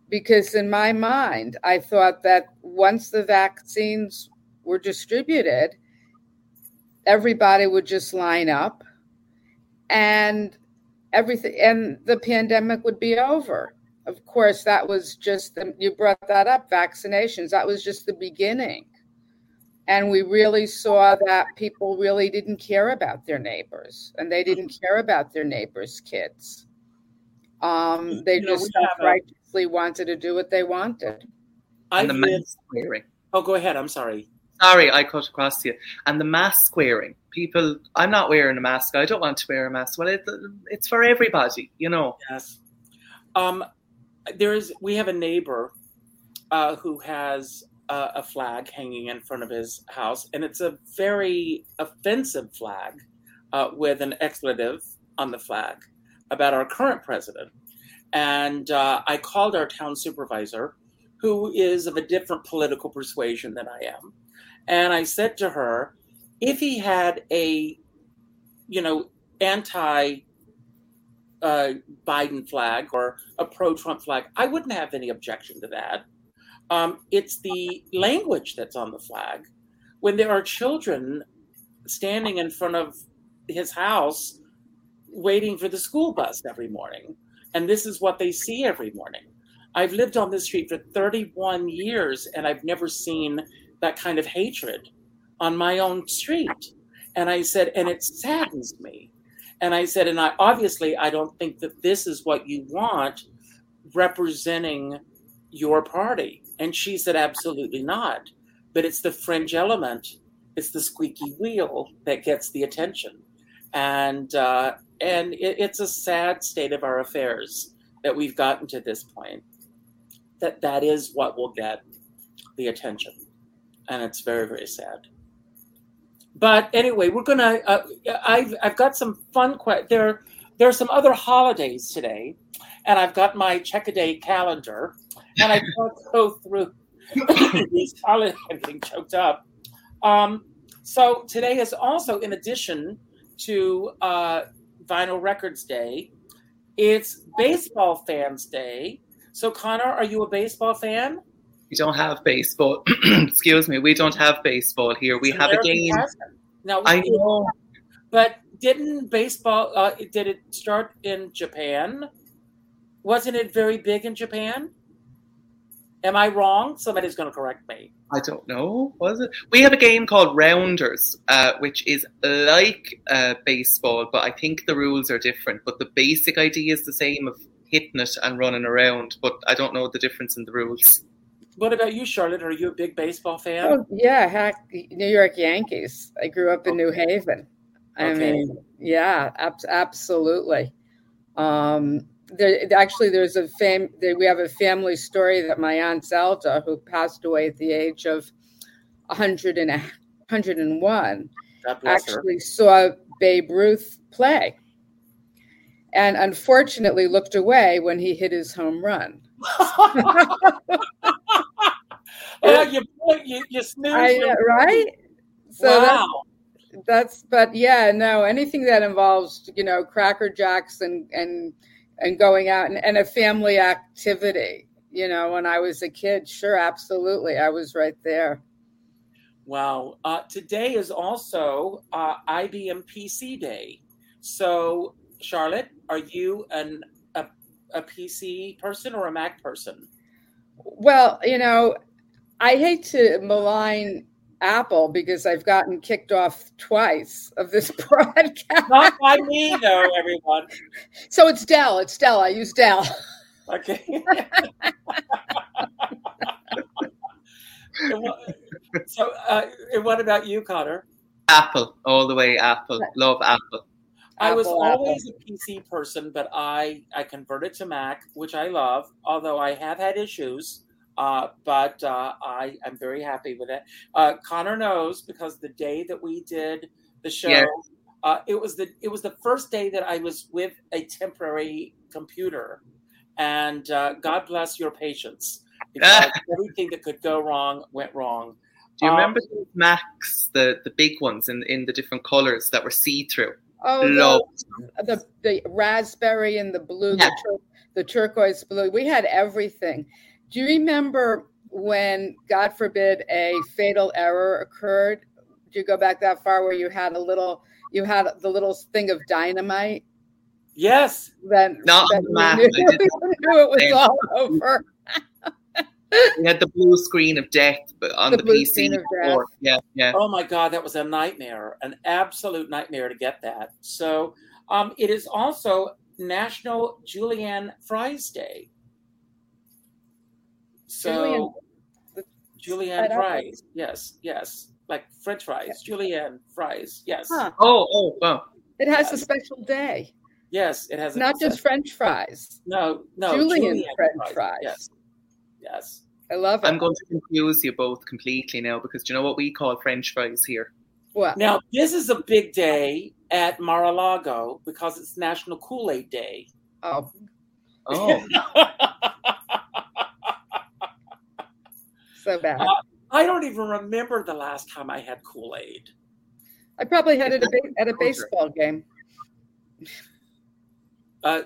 because in my mind, I thought that once the vaccines were distributed, everybody would just line up and everything and the pandemic would be over of course that was just the, you brought that up vaccinations that was just the beginning and we really saw that people really didn't care about their neighbors and they didn't care about their neighbors kids um, they you know, just righteously a... wanted to do what they wanted I the mask wearing. Oh, go ahead. I'm sorry. Sorry, I cut across to you. And the mask wearing. People, I'm not wearing a mask. I don't want to wear a mask. Well, it, it's for everybody, you know. Yes. Um, there is. We have a neighbor uh, who has uh, a flag hanging in front of his house, and it's a very offensive flag uh, with an expletive on the flag about our current president. And uh, I called our town supervisor, who is of a different political persuasion than I am and I said to her, if he had a, you know, anti uh, Biden flag or a pro Trump flag, I wouldn't have any objection to that. Um, it's the language that's on the flag. When there are children standing in front of his house waiting for the school bus every morning, and this is what they see every morning. I've lived on this street for 31 years and I've never seen that kind of hatred on my own street. And I said, and it saddens me. And I said, and I obviously I don't think that this is what you want representing your party. And she said, absolutely not. But it's the fringe element, it's the squeaky wheel that gets the attention. And uh, and it, it's a sad state of our affairs that we've gotten to this point. That that is what will get the attention and it's very very sad. But anyway, we're gonna. Uh, I've I've got some fun. Que- there there are some other holidays today, and I've got my check a day calendar, and I can't go through these holidays. I'm getting choked up. Um, So today is also, in addition to uh, Vinyl Records Day, it's Baseball Fans Day. So, Conor, are you a baseball fan? We don't have baseball. Excuse me, we don't have baseball here. We have a game. Now, I know. but didn't baseball? Uh, did it start in Japan? Wasn't it very big in Japan? Am I wrong? Somebody's going to correct me. I don't know. Was it? We have a game called Rounders, uh, which is like uh, baseball, but I think the rules are different. But the basic idea is the same of hitting it and running around. But I don't know the difference in the rules. What about you, Charlotte? Are you a big baseball fan? Oh yeah, heck, New York Yankees. I grew up in New Haven. I Okay. mean, yeah, ab- absolutely. Um, there actually there's a fam. There, we have a family story that my aunt Zelda, who passed away at the age of 100 and 101, God bless her. actually saw Babe Ruth play, and unfortunately looked away when he hit his home run. oh, you you you snooze. I, right? So that's wow. that's but yeah no anything that involves you know cracker jacks and and and going out and, and a family activity you know when i was a kid sure absolutely i was right there Wow. Uh, today is also uh, IBM PC Day. So, Charlotte, are you an a, a PC person or a Mac person? well you know i hate to malign apple because i've gotten kicked off twice of this broadcast Not by me, though, everyone. so it's dell it's dell i use dell Okay. What- so, uh, and what about you, Conor? Apple, all the way. Apple, love Apple. I was Apple, Apple. always a PC person, but I I converted to Mac, which I love. Although I have had issues, uh, but uh, I I'm very happy with it. Uh, Conor knows because the day that we did the show, Yeah. uh, it was the it was the first day that I was with a temporary computer, and uh, God bless your patience because everything that could go wrong went wrong. Do you Um, remember those Macs, the the big ones in in the different colors that were see through? oh the, the the raspberry and the blue Yeah. the, tur- the turquoise blue we had everything do you remember when god forbid a fatal error occurred do you go back that far where you had a little you had the little thing of dynamite Yes, then Not that on the you knew, I didn't. you knew it was all over We had the blue screen of death, but on The the, blue PC. screen of death. before. Yeah, yeah. Oh my God, that was a nightmare, an absolute nightmare to get that. So um, it is also National Julienne Fries Day. So Julienne Right fries, yes, yes, like French fries, Julienne fries, yes, Huh. Oh, oh, wow. it has a special day. Yes. It has a- not just french fries. No, no Julienne French fries. Yes, yes. i love it. I'm going to confuse you both completely now because do you know what we call French fries here? what? Now this is a big day at Mar-a-Lago because it's National Kool-Aid Day. oh. Oh, so bad I don't even remember the last time I had Kool Aid. I probably had it at a, at a baseball game. Uh,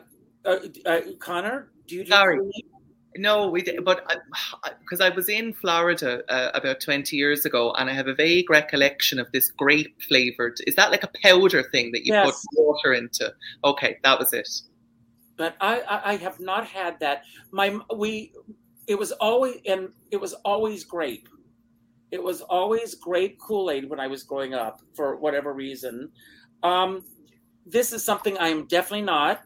uh, uh, Conor, do you do Sorry. Kool-Aid? no, we did, but because I, was in Florida uh, about 20 years ago and I have a vague recollection of this grape flavored. Is that like a powder thing that you Yes. put water into? Okay, that was it. But I, I, I have not had that. My we, it was always and it was always grape. It was always grape Kool Aid when I was growing up for whatever reason. Um, this is something I am definitely not.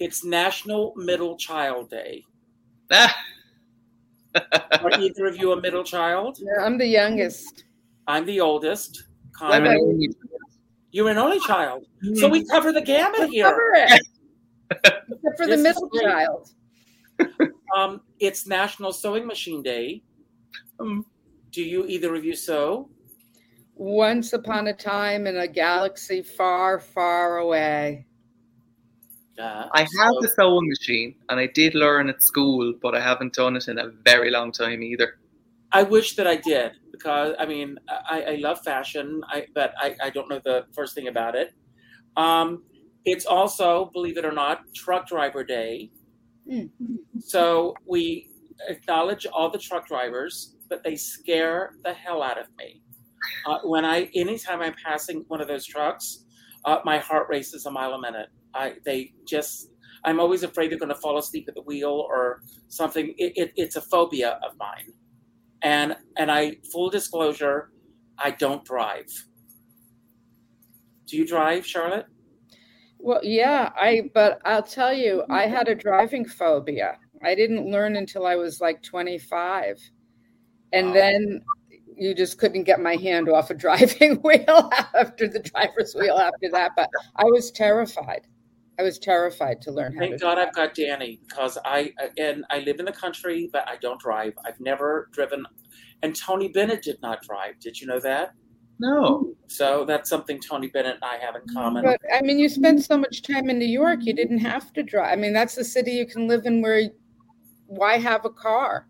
It's National Middle Child Day. Are either of you a middle child? Yeah, I'm the youngest. I'm the oldest. I'm Conor, an only- you're an only child. So we cover the gamut here. Cover it. Except for the This is middle child. Um, it's National Sewing Machine Day. Um, Do you either of you sew? Once upon a time in a galaxy far, far away. Uh, I have so- a sewing machine and I did learn at school, but I haven't done it in a very long time either. I wish that I did because I mean I, I love fashion, I, but I, I don't know the first thing about it. Um, it's also, believe it or not, Truck Driver Day. Mm-hmm. So we acknowledge all the truck drivers, but they scare the hell out of me. Uh, when I, anytime I'm passing one of those trucks, uh, my heart races a mile a minute. I, they just, I'm always afraid they're going to fall asleep at the wheel or something. It, it, it's a phobia of mine, and and I, full disclosure, I don't drive. Do you drive, Charlotte? Well, yeah, I but I'll tell you, I had a driving phobia. I didn't learn until I was like 25. And wow. then you just couldn't get my hand off a driving wheel after the driver's wheel after that, but I was terrified. I was terrified to learn how Thank to God drive. I've got Danny because I and I live in the country, but I don't drive. I've never driven and Tony Bennett did not drive. Did you know that? No. So that's something Tony Bennett and I have in common. But I mean, you spent so much time in New York, you didn't have to drive. I mean, that's the city you can live in where why have a car?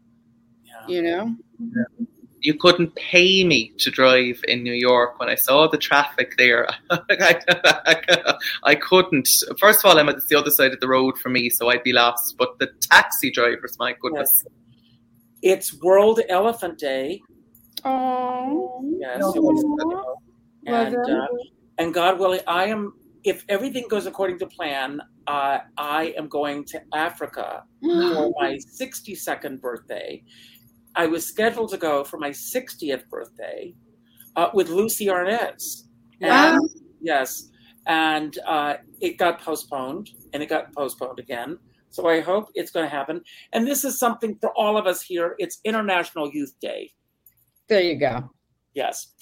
Yeah. You know? Yeah. You couldn't pay me to drive in New York when I saw the traffic there. I couldn't. First of all, I'm at the other side of the road for me, so I'd be lost. But the taxi drivers, my goodness. Yes. It's World Elephant Day Oh, yes. And, uh, and God willing, I am. If everything goes according to plan, uh, I am going to Africa for my 62nd birthday. I was scheduled to go for my 60th birthday uh, with Lucie Arnaz. And, wow. Yes, and uh, it got postponed, and it got postponed again. So I hope it's going to happen. And this is something for all of us here. It's International Youth Day. There you go. Yes.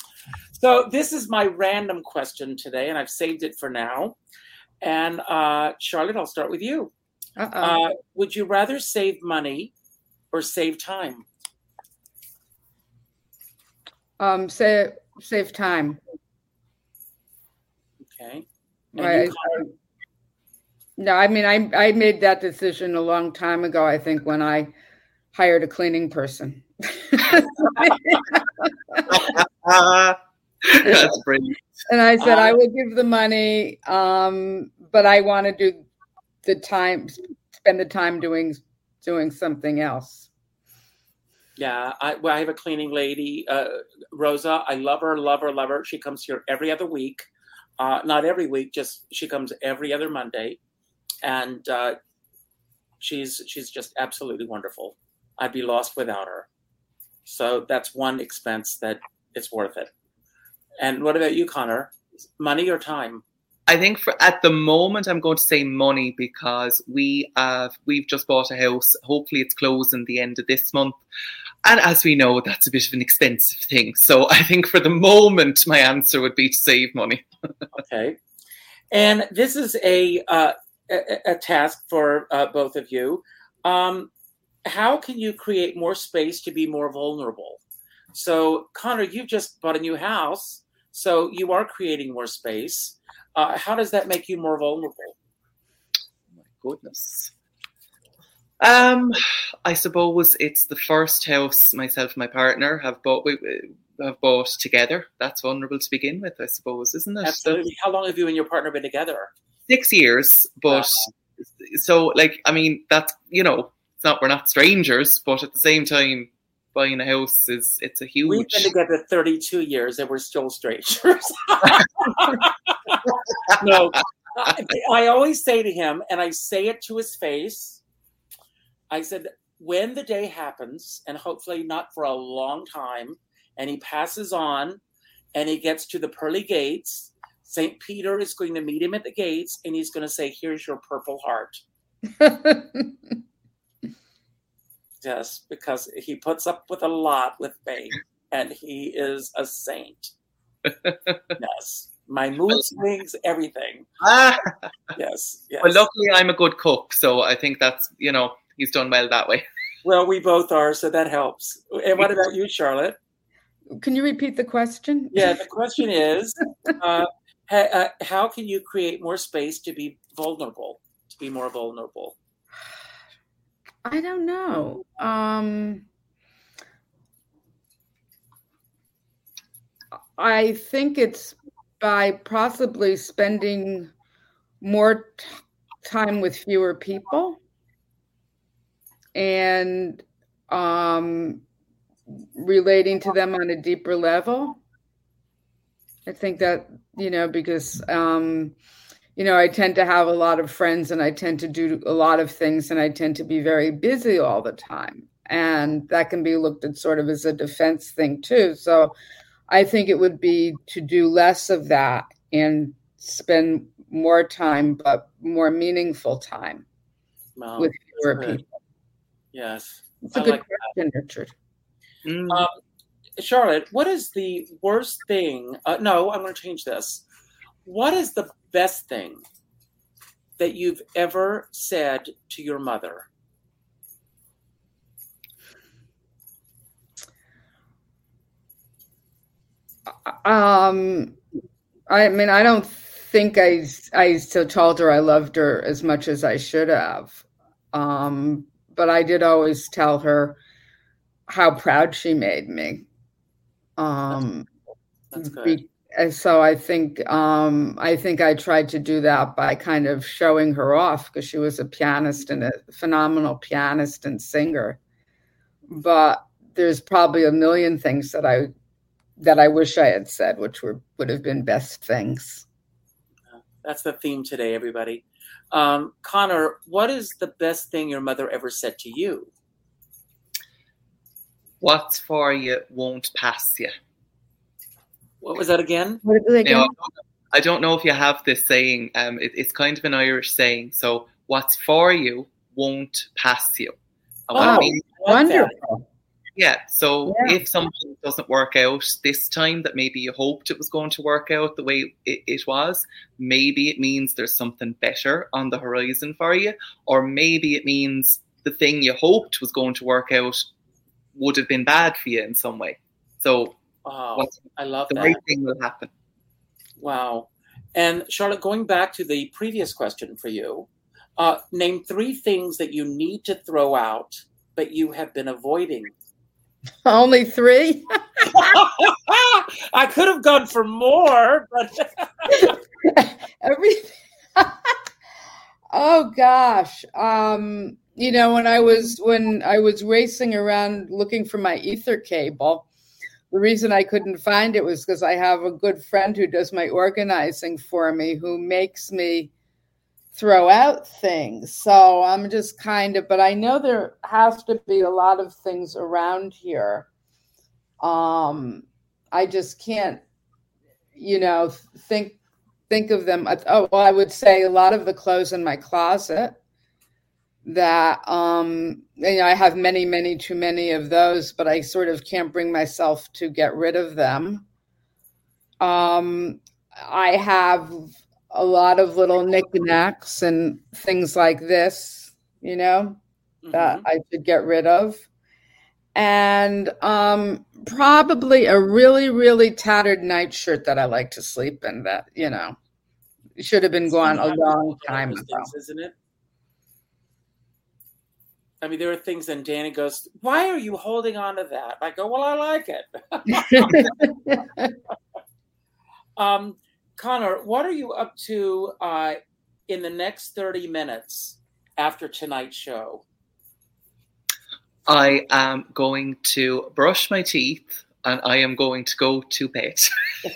So this is my random question today, and I've saved it for now. And uh, Charlotte, I'll start with you. uh uh would you rather save money or save time? Um, save save time. Okay. Right. No, I mean I I made that decision a long time ago. I think when I hired a cleaning person. That's brilliant. And I said, I will give the money, um, but I want to do the time, spend the time doing doing something else. Yeah, I, well, I have a cleaning lady, uh, Rosa. I love her, love her, love her. She comes here every other week, uh, not every week, just she comes every other Monday, and uh, she's she's just absolutely wonderful. I'd be lost without her. So that's one expense that is worth it. And what about you, Conor? Money or time? I think for at the moment I'm going to say money because we have we've just bought a house. Hopefully it's closing the end of this month. And as we know, that's a bit of an expensive thing. So I think for the moment my answer would be to save money. okay. And this is a uh, a, a, task for uh, both of you. Um, how can you create more space to be more vulnerable? So, Conor, you've just bought a new house, so you are creating more space. Uh, how does that make you more vulnerable? my goodness. Um, I suppose it's the first house myself and my partner have bought. We have bought together. That's vulnerable to begin with, I suppose, isn't it? Absolutely. How long have you and your partner been together? Six years, but wow. so like I mean that's you know not we're not strangers, but at the same time, buying a house is it's a huge. We've been together 32 years and we're still strangers. no, I, I always say to him, and I say it to his face. I said, when the day happens, and hopefully not for a long time, and he passes on, and he gets to the pearly gates. St. Peter is going to meet him at the gates and he's going to say, Here's your purple heart. Yes, because he puts up with a lot with me, and he is a saint. yes, my mood swings, everything. Ah. Yes, yes. Well, luckily, I'm a good cook, so I think that's you know he's done well that way. Well, we both are, so that helps. And what about you, Charlotte? Can you repeat the question? Yeah, the question is, uh, ha- uh, how can you create more space to be vulnerable, to be more vulnerable? I don't know. Um, I think it's by possibly spending more t- time with fewer people and um, relating to them on a deeper level. I think that, you know, because um, you know, I tend to have a lot of friends and I tend to do a lot of things and I tend to be very busy all the time. And that can be looked at sort of as a defense thing too. So I think it would be to do less of that and spend more time, but more meaningful time Well, with fewer good. people. yes. It's a I good like question, Richard. Mm. Um, Charlotte, what is the worst thing? Uh, no, I'm going to change this. What is the best thing that you've ever said to your mother? Um, I mean, I don't think I I still told her I loved her as much as I should have. Um, but I did always tell her how proud she made me. Um, That's good. be- and so I think um, I think I tried to do that by kind of showing her off because she was a pianist and a phenomenal pianist and singer. But there's probably a million things that I that I wish I had said, which were would have been best things. That's the theme today, everybody. Um, Conor, what is the best thing your mother ever said to you? What's for you won't pass you. What was that again? What did they Now. I don't know if you have this saying. Um, it, it's kind of an Irish saying. So, what's for you won't pass you. And what Oh. I like that. Wonderful. Yeah. So Yeah. if something doesn't work out this time that maybe you hoped it was going to work out the way it, it was, maybe it means there's something better on the horizon for you, or maybe it means the thing you hoped was going to work out would have been bad for you in some way. So Wow, what's I love the that. right thing will happen. Wow. And Charlotte, going back to the previous question for you, uh, name three things that you need to throw out, but you have been avoiding. Only three. I could have gone for more, but Everything. oh gosh. Um, you know, when I was when I was racing around looking for my ether cable, the reason I couldn't find it was because I have a good friend who does my organizing for me, who makes me throw out things. So I'm just kind of, but I know there has to be a lot of things around here. Um, I just can't, you know, think think of them. Oh, well, I would say a lot of the clothes in my closet that um you know, I have many, many too many of those, but I sort of can't bring myself to get rid of them. Um, I have a lot of little knickknacks and things like this, you know, that Mhm. I should get rid of. And um, probably a really, really tattered nightshirt that I like to sleep in that, you know, should have been gone a long time ago. things, isn't it? I mean, there are things, and Danny goes, "Why are you holding on to that?" I go, "Well, I like it." um, Conor, what are you up to uh, in the next thirty minutes after tonight's show? I am going to brush my teeth and I am going to go to bed. As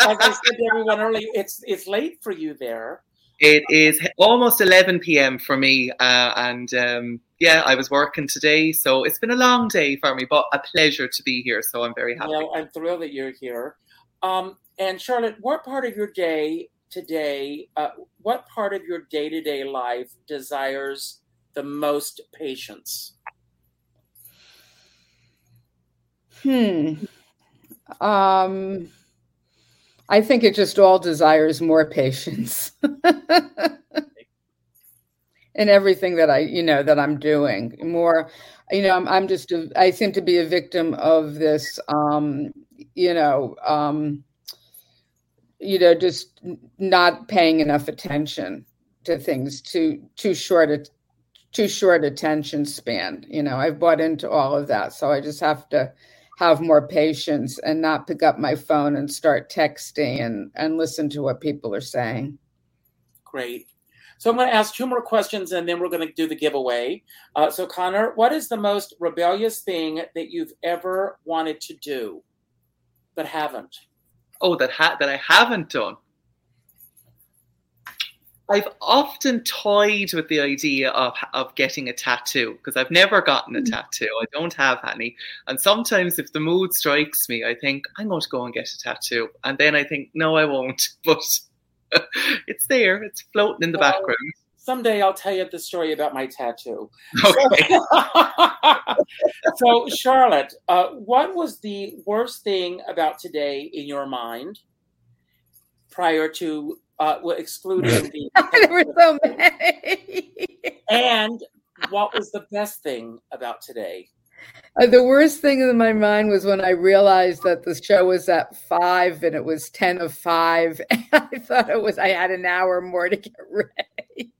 I said to everyone earlier, it's it's late for you there. It is almost 11 p.m. for me, uh, and um, yeah, I was working today, so it's been a long day for me, but a pleasure to be here. So I'm very happy. Well, I'm thrilled that you're here. Um, and Charlotte, what part of your day today, uh, what part of your day to day life desires the most patience? Hmm. Um, I think it just all desires more patience in everything that I, you know, that I'm doing. More, you know, I'm, I'm just, a, I seem to be a victim of this, um, you know, um, you know, just not paying enough attention to things. Too too short a too short attention span. You know, I've bought into all of that, so I just have to have more patience and not pick up my phone and start texting and, and listen to what people are saying. Great. So I'm going to ask two more questions and then we're going to do the giveaway. Uh, so, Conor, what is the most rebellious thing that you've ever wanted to do but haven't? Oh, that ha- that I haven't done. I've often toyed with the idea of of getting a tattoo because I've never gotten a mm. tattoo. I don't have any. And sometimes if the mood strikes me, I think I'm going to go and get a tattoo. And then I think, no, I won't. But it's there. It's floating in the well, background. Someday I'll tell you the story about my tattoo. Okay. so, Charlotte, uh, what was the worst thing about today in your mind prior to uh, excluding the. there were so many. and what was the best thing about today? Uh, the worst thing in my mind was when I realized that the show was at five and it was 10 of five. And I thought it was, I had an hour more to get ready.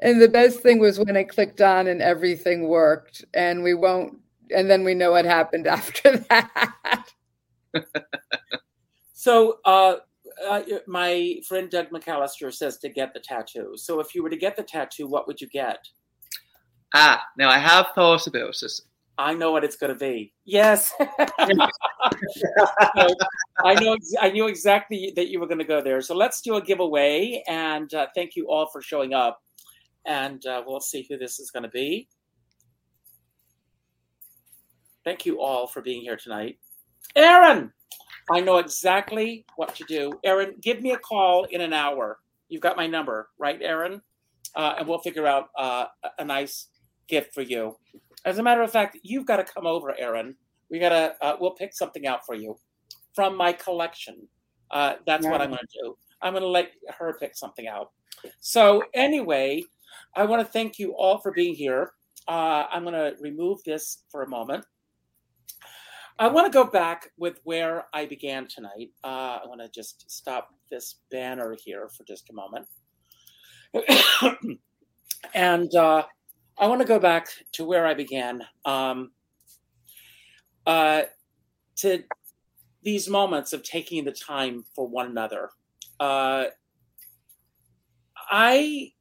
and the best thing was when I clicked on and everything worked. And we won't, and then we know what happened after that. so, uh, uh, my friend Doug McAllister says to get the tattoo. So if you were to get the tattoo, what would you get? Ah, now I have thought about it. I know what it's going to be. Yes, so I know. I knew exactly that you were going to go there. So let's do a giveaway, and uh, thank you all for showing up. And uh, we'll see who this is going to be. Thank you all for being here tonight, Aaron. I know exactly what to do. Aaron, give me a call in an hour. You've got my number, right, Aaron? Uh, and we'll figure out uh, a nice gift for you. As a matter of fact, you've got to come over, Aaron. We gotta. Uh, we'll pick something out for you from my collection. Uh, that's yeah. what I'm going to do. I'm going to let her pick something out. So anyway, I want to thank you all for being here. Uh, I'm going to remove this for a moment. I want to go back with where I began tonight. Uh, I want to just stop this banner here for just a moment. and uh, I want to go back to where I began. Um, uh, to these moments of taking the time for one another. Uh, I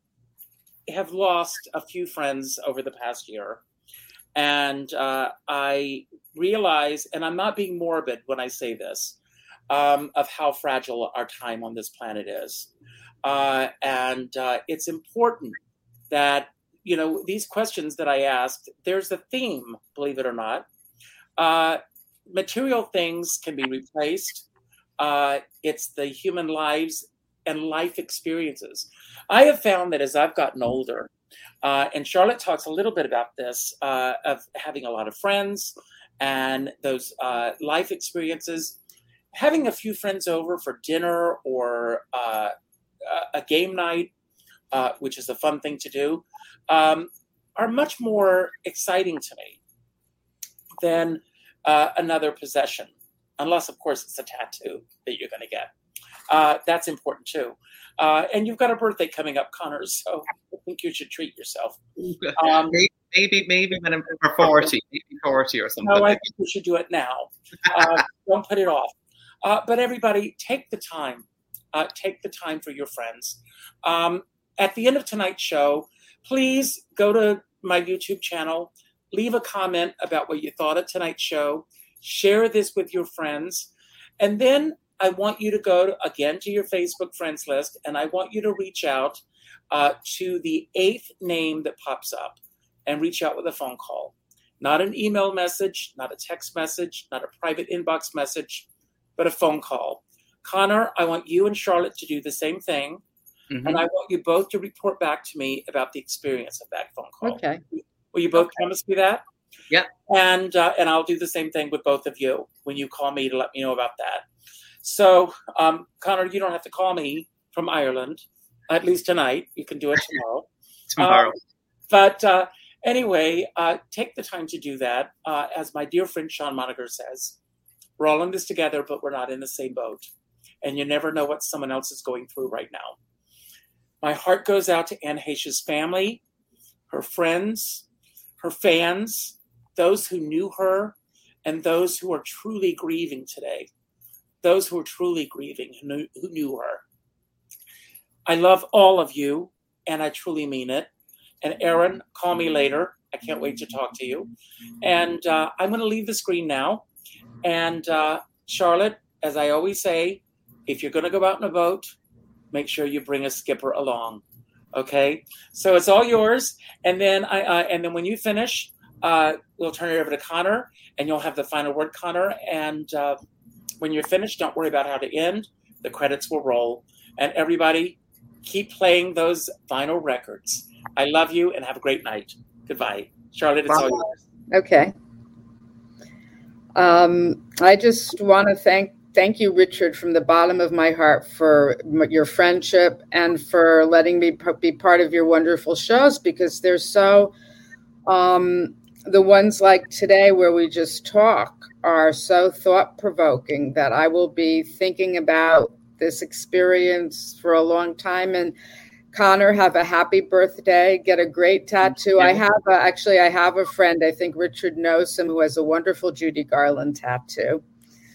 have lost a few friends over the past year. And uh, I realize, and I'm not being morbid when I say this, um, of how fragile our time on this planet is. Uh, and uh, it's important that, you know, these questions that I asked, there's a theme, believe it or not. Uh, material things can be replaced. Uh, it's the human lives and life experiences. I have found that as I've gotten older, uh, and Charlotte talks a little bit about this uh, of having a lot of friends and those uh, life experiences. Having a few friends over for dinner or uh, a game night, uh, which is a fun thing to do, um, are much more exciting to me than uh, another possession, unless, of course, it's a tattoo that you're going to get. that's important too. Uh, and you've got a birthday coming up, Conor, so I think you should treat yourself. Um, maybe, maybe, when I'm 40, maybe 40 or something. No, I think you should do it now. Uh, don't put it off. Uh, but everybody, take the time. Uh, take the time for your friends. Um, at the end of tonight's show, please go to my YouTube channel, leave a comment about what you thought of tonight's show, share this with your friends, and then I want you to go to, again to your Facebook friends list and I want you to reach out uh, to the eighth name that pops up and reach out with a phone call. Not an email message, not a text message, not a private inbox message, but a phone call. Conor, I want you and Charlotte to do the same thing. Mm-hmm. And I want you both to report back to me about the experience of that phone call. Okay. Will you both okay. promise me that? Yeah. And uh, and I'll do the same thing with both of you when you call me to let me know about that. So, um, Conor, you don't have to call me from Ireland, at least tonight. You can do it tomorrow. tomorrow. Um, but uh, anyway, uh, take the time to do that. Uh, as my dear friend Sean Moniger says, we're all in this together, but we're not in the same boat. And you never know what someone else is going through right now. My heart goes out to Anne Heche's family, her friends, her fans, those who knew her and those who are truly grieving today, those who are truly grieving, who knew, who knew her. I love all of you, and I truly mean it. And Aaron, call me later. I can't wait to talk to you. And uh, I'm going to leave the screen now. And uh, Charlotte, as I always say, if you're going to go out in a boat, make sure you bring a skipper along. Okay, so it's all yours. And then I uh, and then when you finish, uh, we'll turn it over to Conor, and you'll have the final word, Conor. And uh, when you're finished, don't worry about how to end. The credits will roll, and everybody keep playing those vinyl records. I love you, and have a great night. Goodbye, Charlotte. It's Bye. all yours. Okay. Um, I just want to thank thank you, Richard, from the bottom of my heart for your friendship and for letting me be part of your wonderful shows because they're so um, the ones like today where we just talk are so thought provoking that I will be thinking about this experience for a long time. And Conor, have a happy birthday. Get a great tattoo. I have a, actually, I have a friend. I think Richard knows him who has a wonderful Judy Garland tattoo.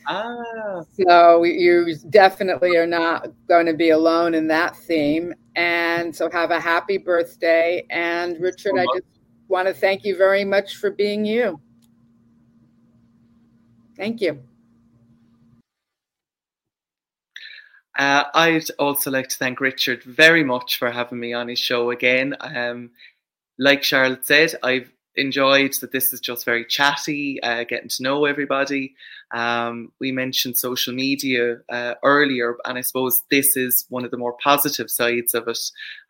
Ah. So you definitely are not going to be alone in that theme. And so have a happy birthday. And Richard, I just want to thank you very much for being you. Thank you. Uh, I'd also like to thank Richard very much for having me on his show again. Um, like Charlotte said, I've enjoyed that this is just very chatty, uh, getting to know everybody. Um, we mentioned social media uh, earlier, and I suppose this is one of the more positive sides of it,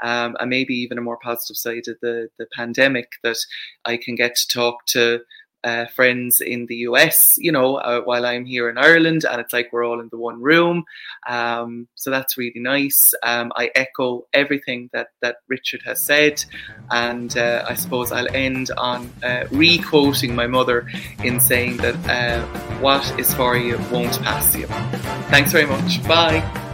um, and maybe even a more positive side of the, the pandemic that I can get to talk to uh, friends in the US, you know, uh, while I'm here in Ireland, and it's like we're all in the one room. Um, so that's really nice. Um, I echo everything that that Richard has said, and uh, I suppose I'll end on uh, re-quoting my mother in saying that uh, what is for you won't pass you. Thanks very much. Bye.